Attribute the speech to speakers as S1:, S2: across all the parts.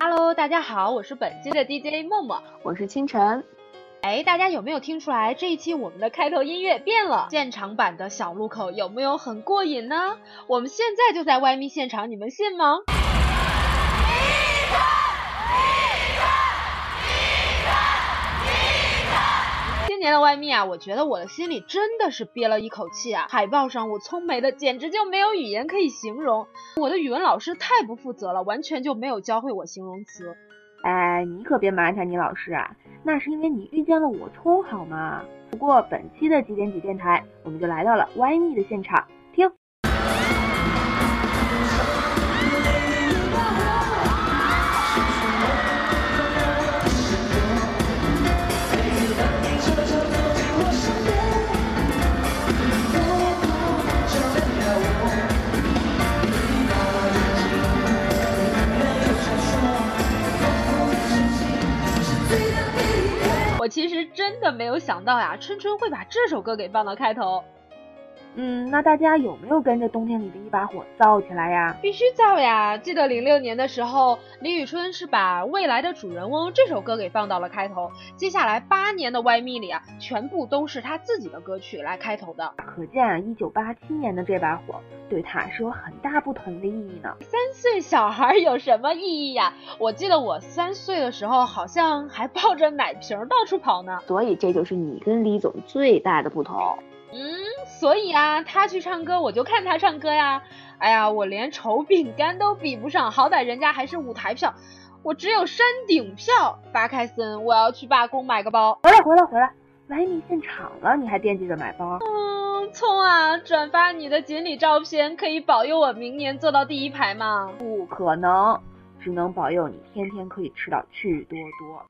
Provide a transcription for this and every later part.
S1: Hello，大家好，我是本期的 DJ 默默。
S2: 我是清晨，
S1: 哎，大家有没有听出来这一期我们的开头音乐变了？现场版的小路口有没有很过瘾呢？我们现在就在歪咪现场，你们信吗？今年的外密啊，我觉得我的心里真的是憋了一口气啊！海报上我葱眉的简直就没有语言可以形容，我的语文老师太不负责了，完全就没有教会我形容词。
S2: 哎，你可别埋汰你老师啊，那是因为你遇见了我聪好吗？不过本期的几点几电台，我们就来到了歪密的现场，
S1: 没有想到呀，春春会把这首歌给放到开头，
S2: 嗯，那大家有没有跟着冬天里的一把火燥起来呀？
S1: 必须造呀！记得零六年的时候，李宇春是把《未来的主人翁》这首歌给放到了开头，接下来八年的歪密里啊，全部都是他自己的歌曲来开头的。
S2: 可见啊，一九八七年的这把火对他是有很大不同的意义呢。
S1: 三岁小孩有什么意义呀？我记得我三岁的时候，好像还抱着奶瓶到处跑呢。
S2: 所以这就是你跟李总最大的不同。
S1: 嗯，所以啊，他去唱歌，我就看他唱歌呀。哎呀，我连丑饼干都比不上，好歹人家还是舞台票，我只有山顶票。巴开森，我要去罢工买个包。
S2: 回来，回来，回来！来你现场了，你还惦记着买包？
S1: 嗯，聪啊，转发你的锦鲤照片，可以保佑我明年坐到第一排吗？
S2: 不可能，只能保佑你天天可以吃到趣多多。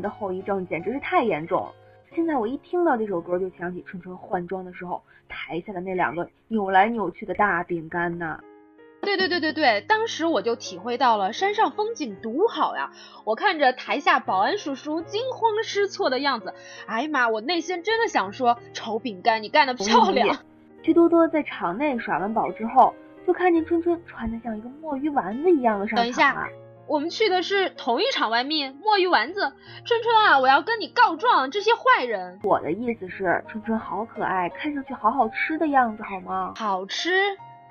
S2: 的后遗症简直是太严重了。现在我一听到这首歌，就想起春春换装的时候，台下的那两个扭来扭去的大饼干呐。
S1: 对对对对对，当时我就体会到了山上风景独好呀！我看着台下保安叔叔惊慌失措的样子，哎呀妈，我内心真的想说，丑饼干，你干得漂亮！
S2: 趣多多在场内耍完宝之后，就看见春春穿的像一个墨鱼丸子一样的上场、啊。
S1: 等一下，我们去的是同一场外面，墨鱼丸子，春春啊，我要跟你告状，这些坏人！
S2: 我的意思是，春春好可爱，看上去好好吃的样子，好吗？
S1: 好吃。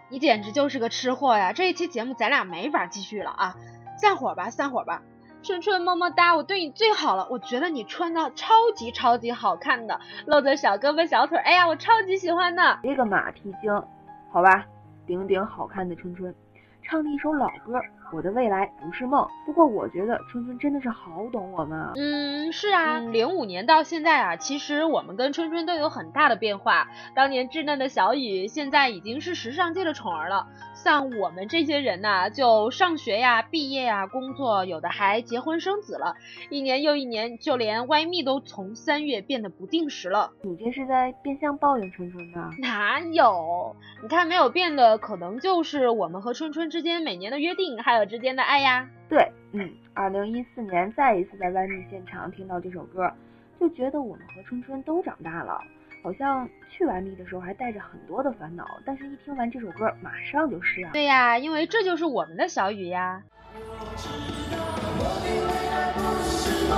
S1: 你简直就是个吃货呀！这一期节目咱俩没法继续了啊，散伙吧，散伙吧。春春么么哒，我对你最好了。我觉得你穿的超级超级好看的，露着小胳膊小腿，哎呀，我超级喜欢的。
S2: 这个马屁精，好吧，顶顶好看的春春，唱了一首老歌。我的未来不是梦，不过我觉得春春真的是好懂我们啊。
S1: 嗯，是啊，零五年到现在啊，其实我们跟春春都有很大的变化。当年稚嫩的小雨，现在已经是时尚界的宠儿了。像我们这些人呐、啊，就上学呀、毕业呀、工作，有的还结婚生子了，一年又一年，就连歪蜜都从三月变得不定时了。
S2: 你这是在变相抱怨春春呢？
S1: 哪有？你看没有变的，可能就是我们和春春之间每年的约定，还有之间的爱呀。
S2: 对，嗯，二零一四年再一次在歪密现场听到这首歌，就觉得我们和春春都长大了。好像去完密的时候还带着很多的烦恼，但是一听完这首歌，马上就释然。
S1: 对呀，因为这就是我们的小雨呀。
S3: 我的未来不是梦，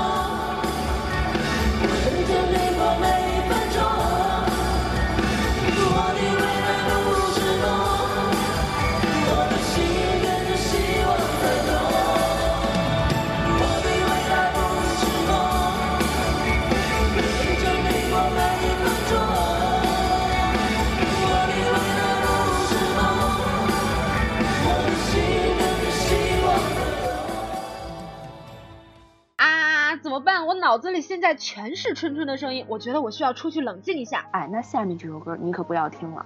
S1: 现在全是春春的声音，我觉得我需要出去冷静一下。
S2: 哎，那下面这首歌你可不要听了，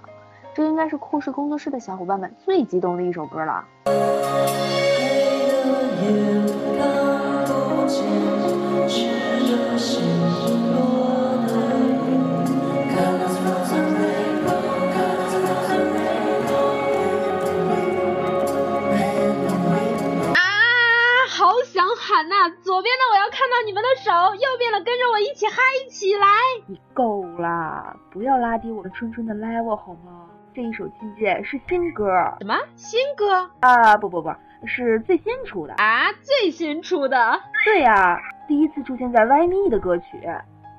S2: 这应该是酷视工作室的小伙伴们最激动的一首歌了。
S1: 啊，好想喊呐、左边的我到你们的手，右边的跟着我一起嗨起来。
S2: 你够啦，不要拉低我们春春的 level 好吗？这一首《境界》是新歌
S1: 什么新歌
S2: 啊，不不不，是最新出的。
S1: 啊？最新出的？
S2: 对呀、第一次出现在 Y Me 的歌曲。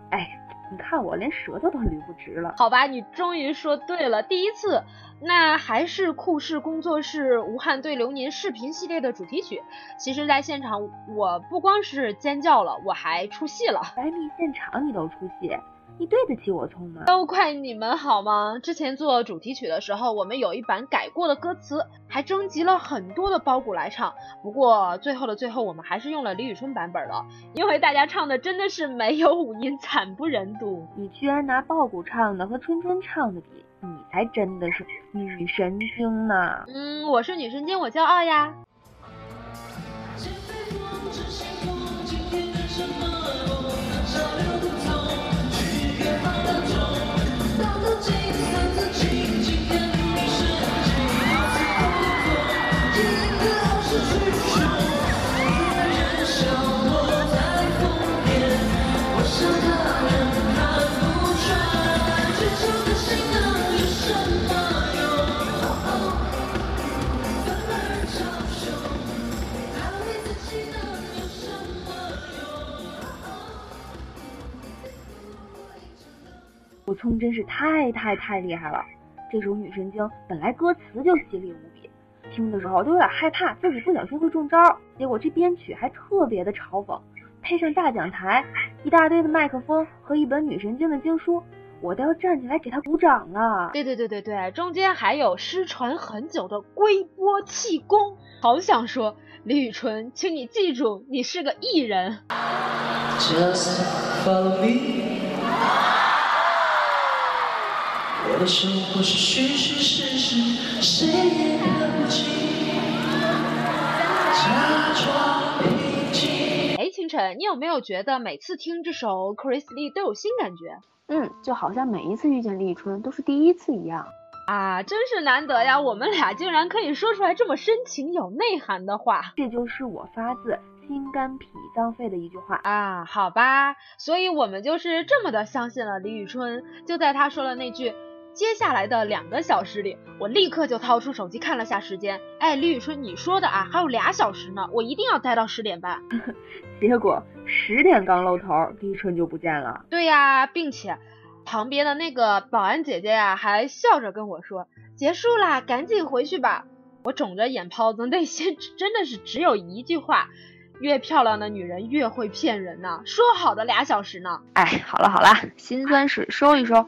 S2: 哎，你看我连舌头都捋不直了。
S1: 好吧，你终于说对了，第一次，那还是酷视工作室《无憾对流年》视频系列的主题曲。其实，在现场我不光是尖叫了，我还出戏了。
S2: 白米现场你都出戏，你对得起我聪吗？
S1: 都怪你们好吗？之前做主题曲的时候，我们有一版改过的歌词，还征集了很多的包谷来唱。不过最后的最后，我们还是用了李宇春版本了，因为大家唱的真的是没有五音，惨不忍睹。
S2: 你居然拿爆谷唱的和春春唱的比，你才真的是女神经呢！
S1: 嗯，我是女神经，我骄傲呀。
S3: 我
S2: 聪真是太太太厉害了！这首《女神经》本来歌词就犀利无比，听的时候都有点害怕自己不小心会中招。结果这编曲还特别的嘲讽，配上大讲台、一大堆的麦克风和一本《女神经》的经书，我都要站起来给他鼓掌了。
S1: 对对对对对，中间还有失传很久的龟波气功，好想说李宇春，请你记住，你是个艺人。
S3: Just follow me。我的生活是虚虚实实，谁也看不清。假装平静。
S1: 哎，清晨，你有没有觉得每次听这首 Chris Lee 都有新感觉
S2: 嗯，就好像每一次遇见李宇春都是第一次一样。
S1: 啊？真是难得呀，我们俩竟然可以说出来这么深情有内涵的话
S2: 这就是我发自心肝脾脏肺的一句话。
S1: 啊！好吧，所以我们就是这么的相信了李宇春。就在他说了那句。接下来的两个小时里，我立刻就掏出手机看了下时间。哎，李宇春，你说的啊，还有俩小时呢，我一定要待到十点半。
S2: 结果十点刚露头，李宇春就不见了。
S1: 对呀，并且旁边的那个保安姐姐呀，还笑着跟我说：“结束啦，赶紧回去吧。”我肿着眼泡子，内心 真的是只有一句话：越漂亮的女人越会骗人呐、说好的俩小时呢？
S2: 哎，好了好了，心酸事收一收，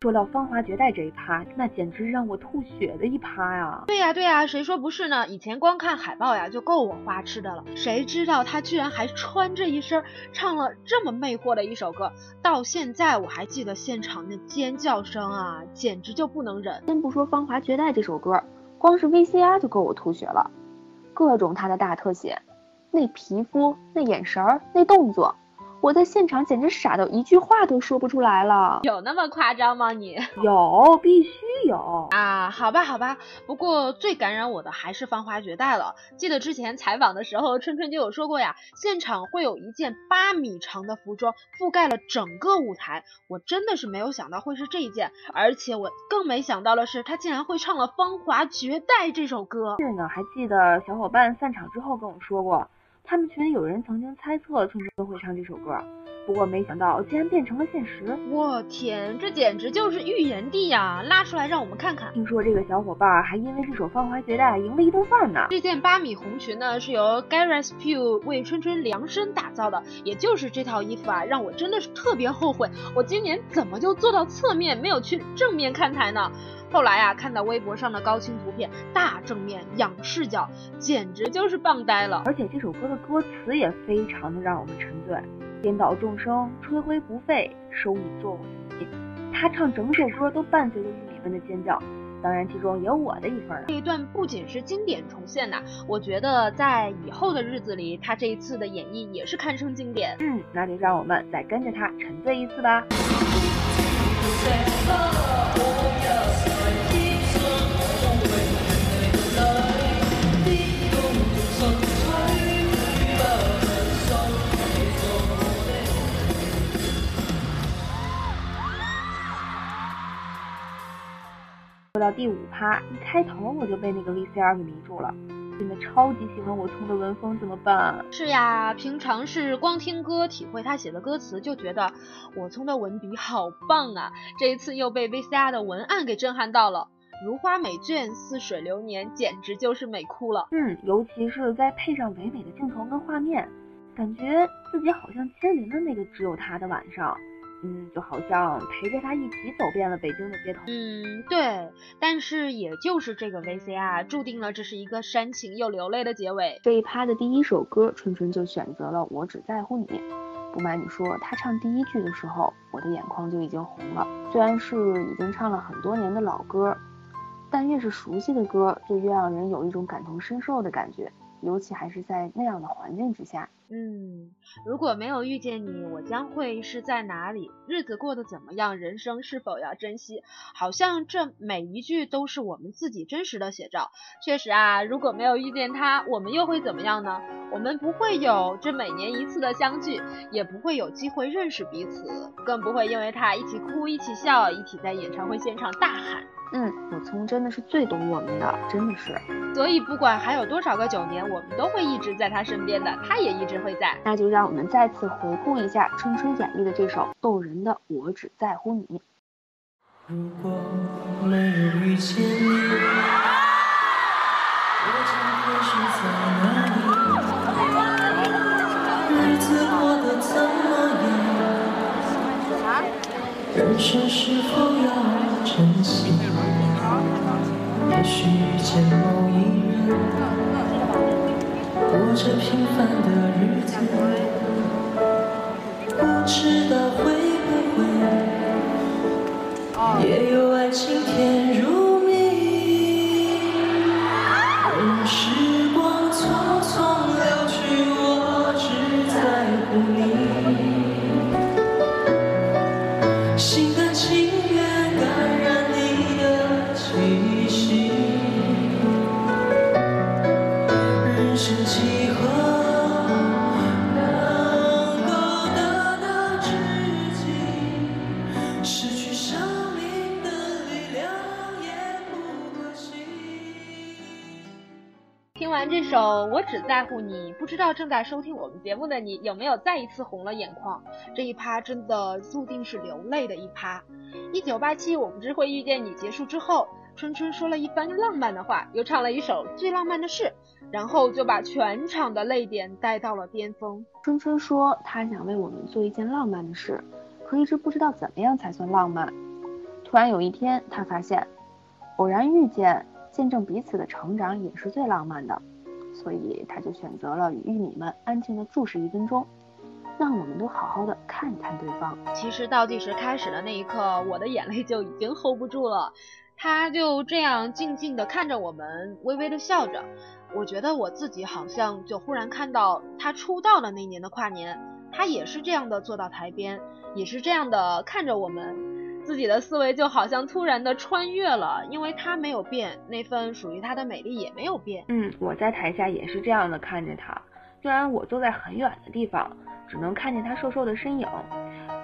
S3: 说
S2: 到芳华绝代这一趴，那简直让我吐血的一趴呀！
S1: 对呀对呀，谁说不是呢？以前光看海报呀就够我花痴的了，谁知道他居然还穿着一身唱了这么魅惑的一首歌，到现在我还记得现场那尖叫声啊，简直就不能忍。
S2: 先不说《芳华绝代》这首歌，光是 VCR 就够我吐血了，各种他的大特写，那皮肤、那眼神儿、那动作，我在现场简直傻到一句话都说不出来了。
S1: 有那么夸张吗？你
S2: 有，必须有
S1: 啊！好吧，好吧。不过最感染我的还是《芳华绝代》了。记得之前采访的时候，春春就有说过呀，现场会有一件八米长的服装覆盖了整个舞台。我真的是没有想到会是这一件，而且我更没想到的是，他竟然会唱了《芳华绝代》这首歌。
S2: 是呢，还记得小伙伴散场之后跟我说过。他们群里有人曾经猜测春春会唱这首歌，不过没想到竟然变成了现实。
S1: 我天，这简直就是预言帝呀！拉出来让我们看看。
S2: 听说这个小伙伴还因为这首《芳华绝代》赢了一顿饭呢。
S1: 这件八米红裙呢，是由 Gareth Pugh 为春春量身打造的，也就是这套衣服啊，让我真的是特别后悔，我今年怎么就坐到侧面，没有去正面看台呢？后来啊，看到微博上的高清图片，大正面仰视角，简直就是棒呆了。
S2: 而且这首歌的歌词也非常的让我们沉醉。颠倒众生，吹灰不废，收你做我的迷。他唱整首歌都伴随着玉米们的尖叫，当然其中也有我的一份。
S1: 这一段不仅是经典重现呐，我觉得在以后的日子里，他这一次的演绎也是堪称经典。
S2: 嗯，那就让我们再跟着他沉醉一次吧。说到第五趴，一开头我就被那个 VCR 给迷住了，真的超级喜欢我冲的文风，怎么办？
S1: 是呀，平常是光听歌体会他写的歌词，就觉得我聪的文笔好棒啊！这一次又被 VCR 的文案给震撼到了，如花美眷，似水流年，简直就是美哭了。
S2: 嗯，尤其是再配上唯美的镜头跟画面，感觉自己好像亲临了那个只有他的晚上。嗯，就好像陪着他一起走遍了北京的街头。
S1: 嗯，对。但是也就是这个 VCR 注定了这是一个煽情又流泪的结尾。
S2: 这一趴的第一首歌，春春就选择了《我只在乎你》。不瞒你说，他唱第一句的时候，我的眼眶就已经红了。虽然是已经唱了很多年的老歌，但越是熟悉的歌，就越让人有一种感同身受的感觉。尤其还是在那样的环境之下。
S1: 嗯，如果没有遇见你，我将会是在哪里？日子过得怎么样？人生是否要珍惜？好像这每一句都是我们自己真实的写照。确实啊，如果没有遇见他，我们又会怎么样呢？我们不会有这每年一次的相聚，也不会有机会认识彼此，更不会因为他一起哭、一起笑、一起在演唱会现场大喊。
S2: 嗯，我聪真的是最懂我们的，真的是。
S1: 所以不管还有多少个九年，我们都会一直在他身边的，他也一直会在。
S2: 那就让我们再次回顾一下春春演绎的这首动人的《我只在乎你》。
S3: 如果没有遇见你，我将会是在哪里？日子过得怎么样？人生是否要珍惜？也许遇见某一人，过着平凡的日子，不知道会不会也有爱情甜
S1: 听完这首《我只在乎你》，不知道正在收听我们节目的你有没有再一次红了眼眶？这一趴真的注定是流泪的一趴。一九八七，我不知会遇见你结束之后，春春说了一番浪漫的话，又唱了一首最浪漫的事，然后就把全场的泪点带到了巅峰。
S2: 春春说她想为我们做一件浪漫的事，可一直不知道怎么样才算浪漫。突然有一天，她发现，偶然遇见、见证彼此的成长也是最浪漫的，所以他就选择了与玉米们安静的注视一分钟，让我们都好好的看一看对方。
S1: 其实倒计时开始的那一刻，我的眼泪就已经 hold 不住了。他就这样静静地看着我们，微微地笑着。我觉得我自己好像就忽然看到他出道的那年的跨年，他也是这样的坐到台边，也是这样的看着我们，自己的思维就好像突然的穿越了，因为他没有变，那份属于他的美丽也没有变。
S2: 嗯，我在台下也是这样的看着他，虽然我坐在很远的地方，只能看见他瘦瘦的身影，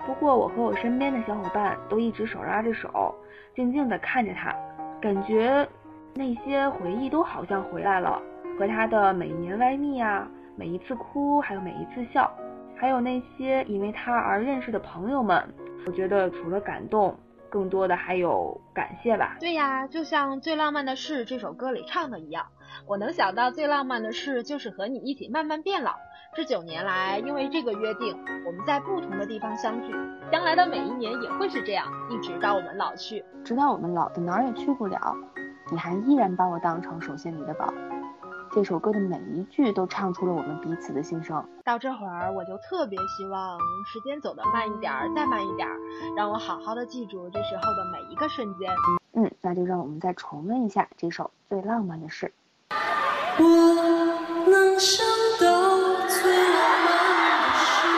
S2: 不过我和我身边的小伙伴都一直手拉着手。静静地看着他，感觉那些回忆都好像回来了，和他的每一年歪蜜啊，每一次哭，还有每一次笑，还有那些因为他而认识的朋友们，我觉得除了感动，更多的还有感谢吧。
S1: 对呀，就像《最浪漫的事》这首歌里唱的一样，我能想到最浪漫的事就是和你一起慢慢变老。这九年来，因为这个约定，我们在不同的地方相聚。将来的每一年也会是这样，一直到我们老去，
S4: 直到我们老的哪儿也去不了，你还依然把我当成手心里的宝。这首歌的每一句都唱出了我们彼此的心声。
S1: 到这会儿，我就特别希望时间走得慢一点，再慢一点，让我好好的记住这时候的每一个瞬间。
S4: 嗯，那就让我们再重温一下这首最浪漫的事。
S3: 我能想到最浪漫的事。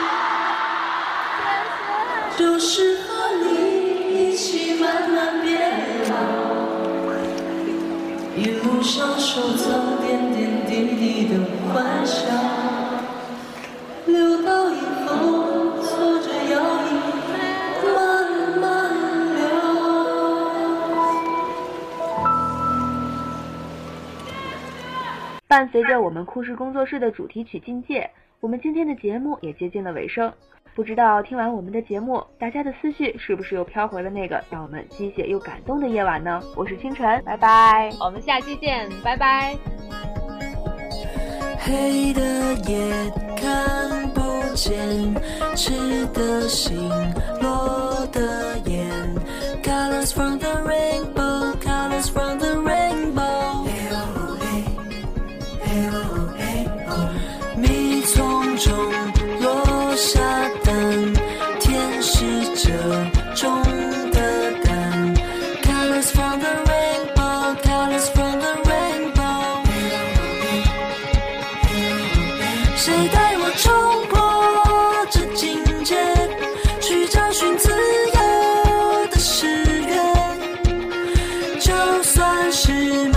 S3: 就是和你一起慢慢变老，一路上收藏欢笑，留到以后坐着摇椅慢慢聊。
S2: 伴随着我们酷视工作室的主题曲境界，我们今天的节目也接近了尾声。不知道听完我们的节目，大家的思绪是不是又飘回了那个让我们鸡血又感动的夜晚呢？我是清晨，拜拜，
S1: 我们下期见，拜拜。
S3: 黑的夜看不见，赤的心，落的眼。Shame.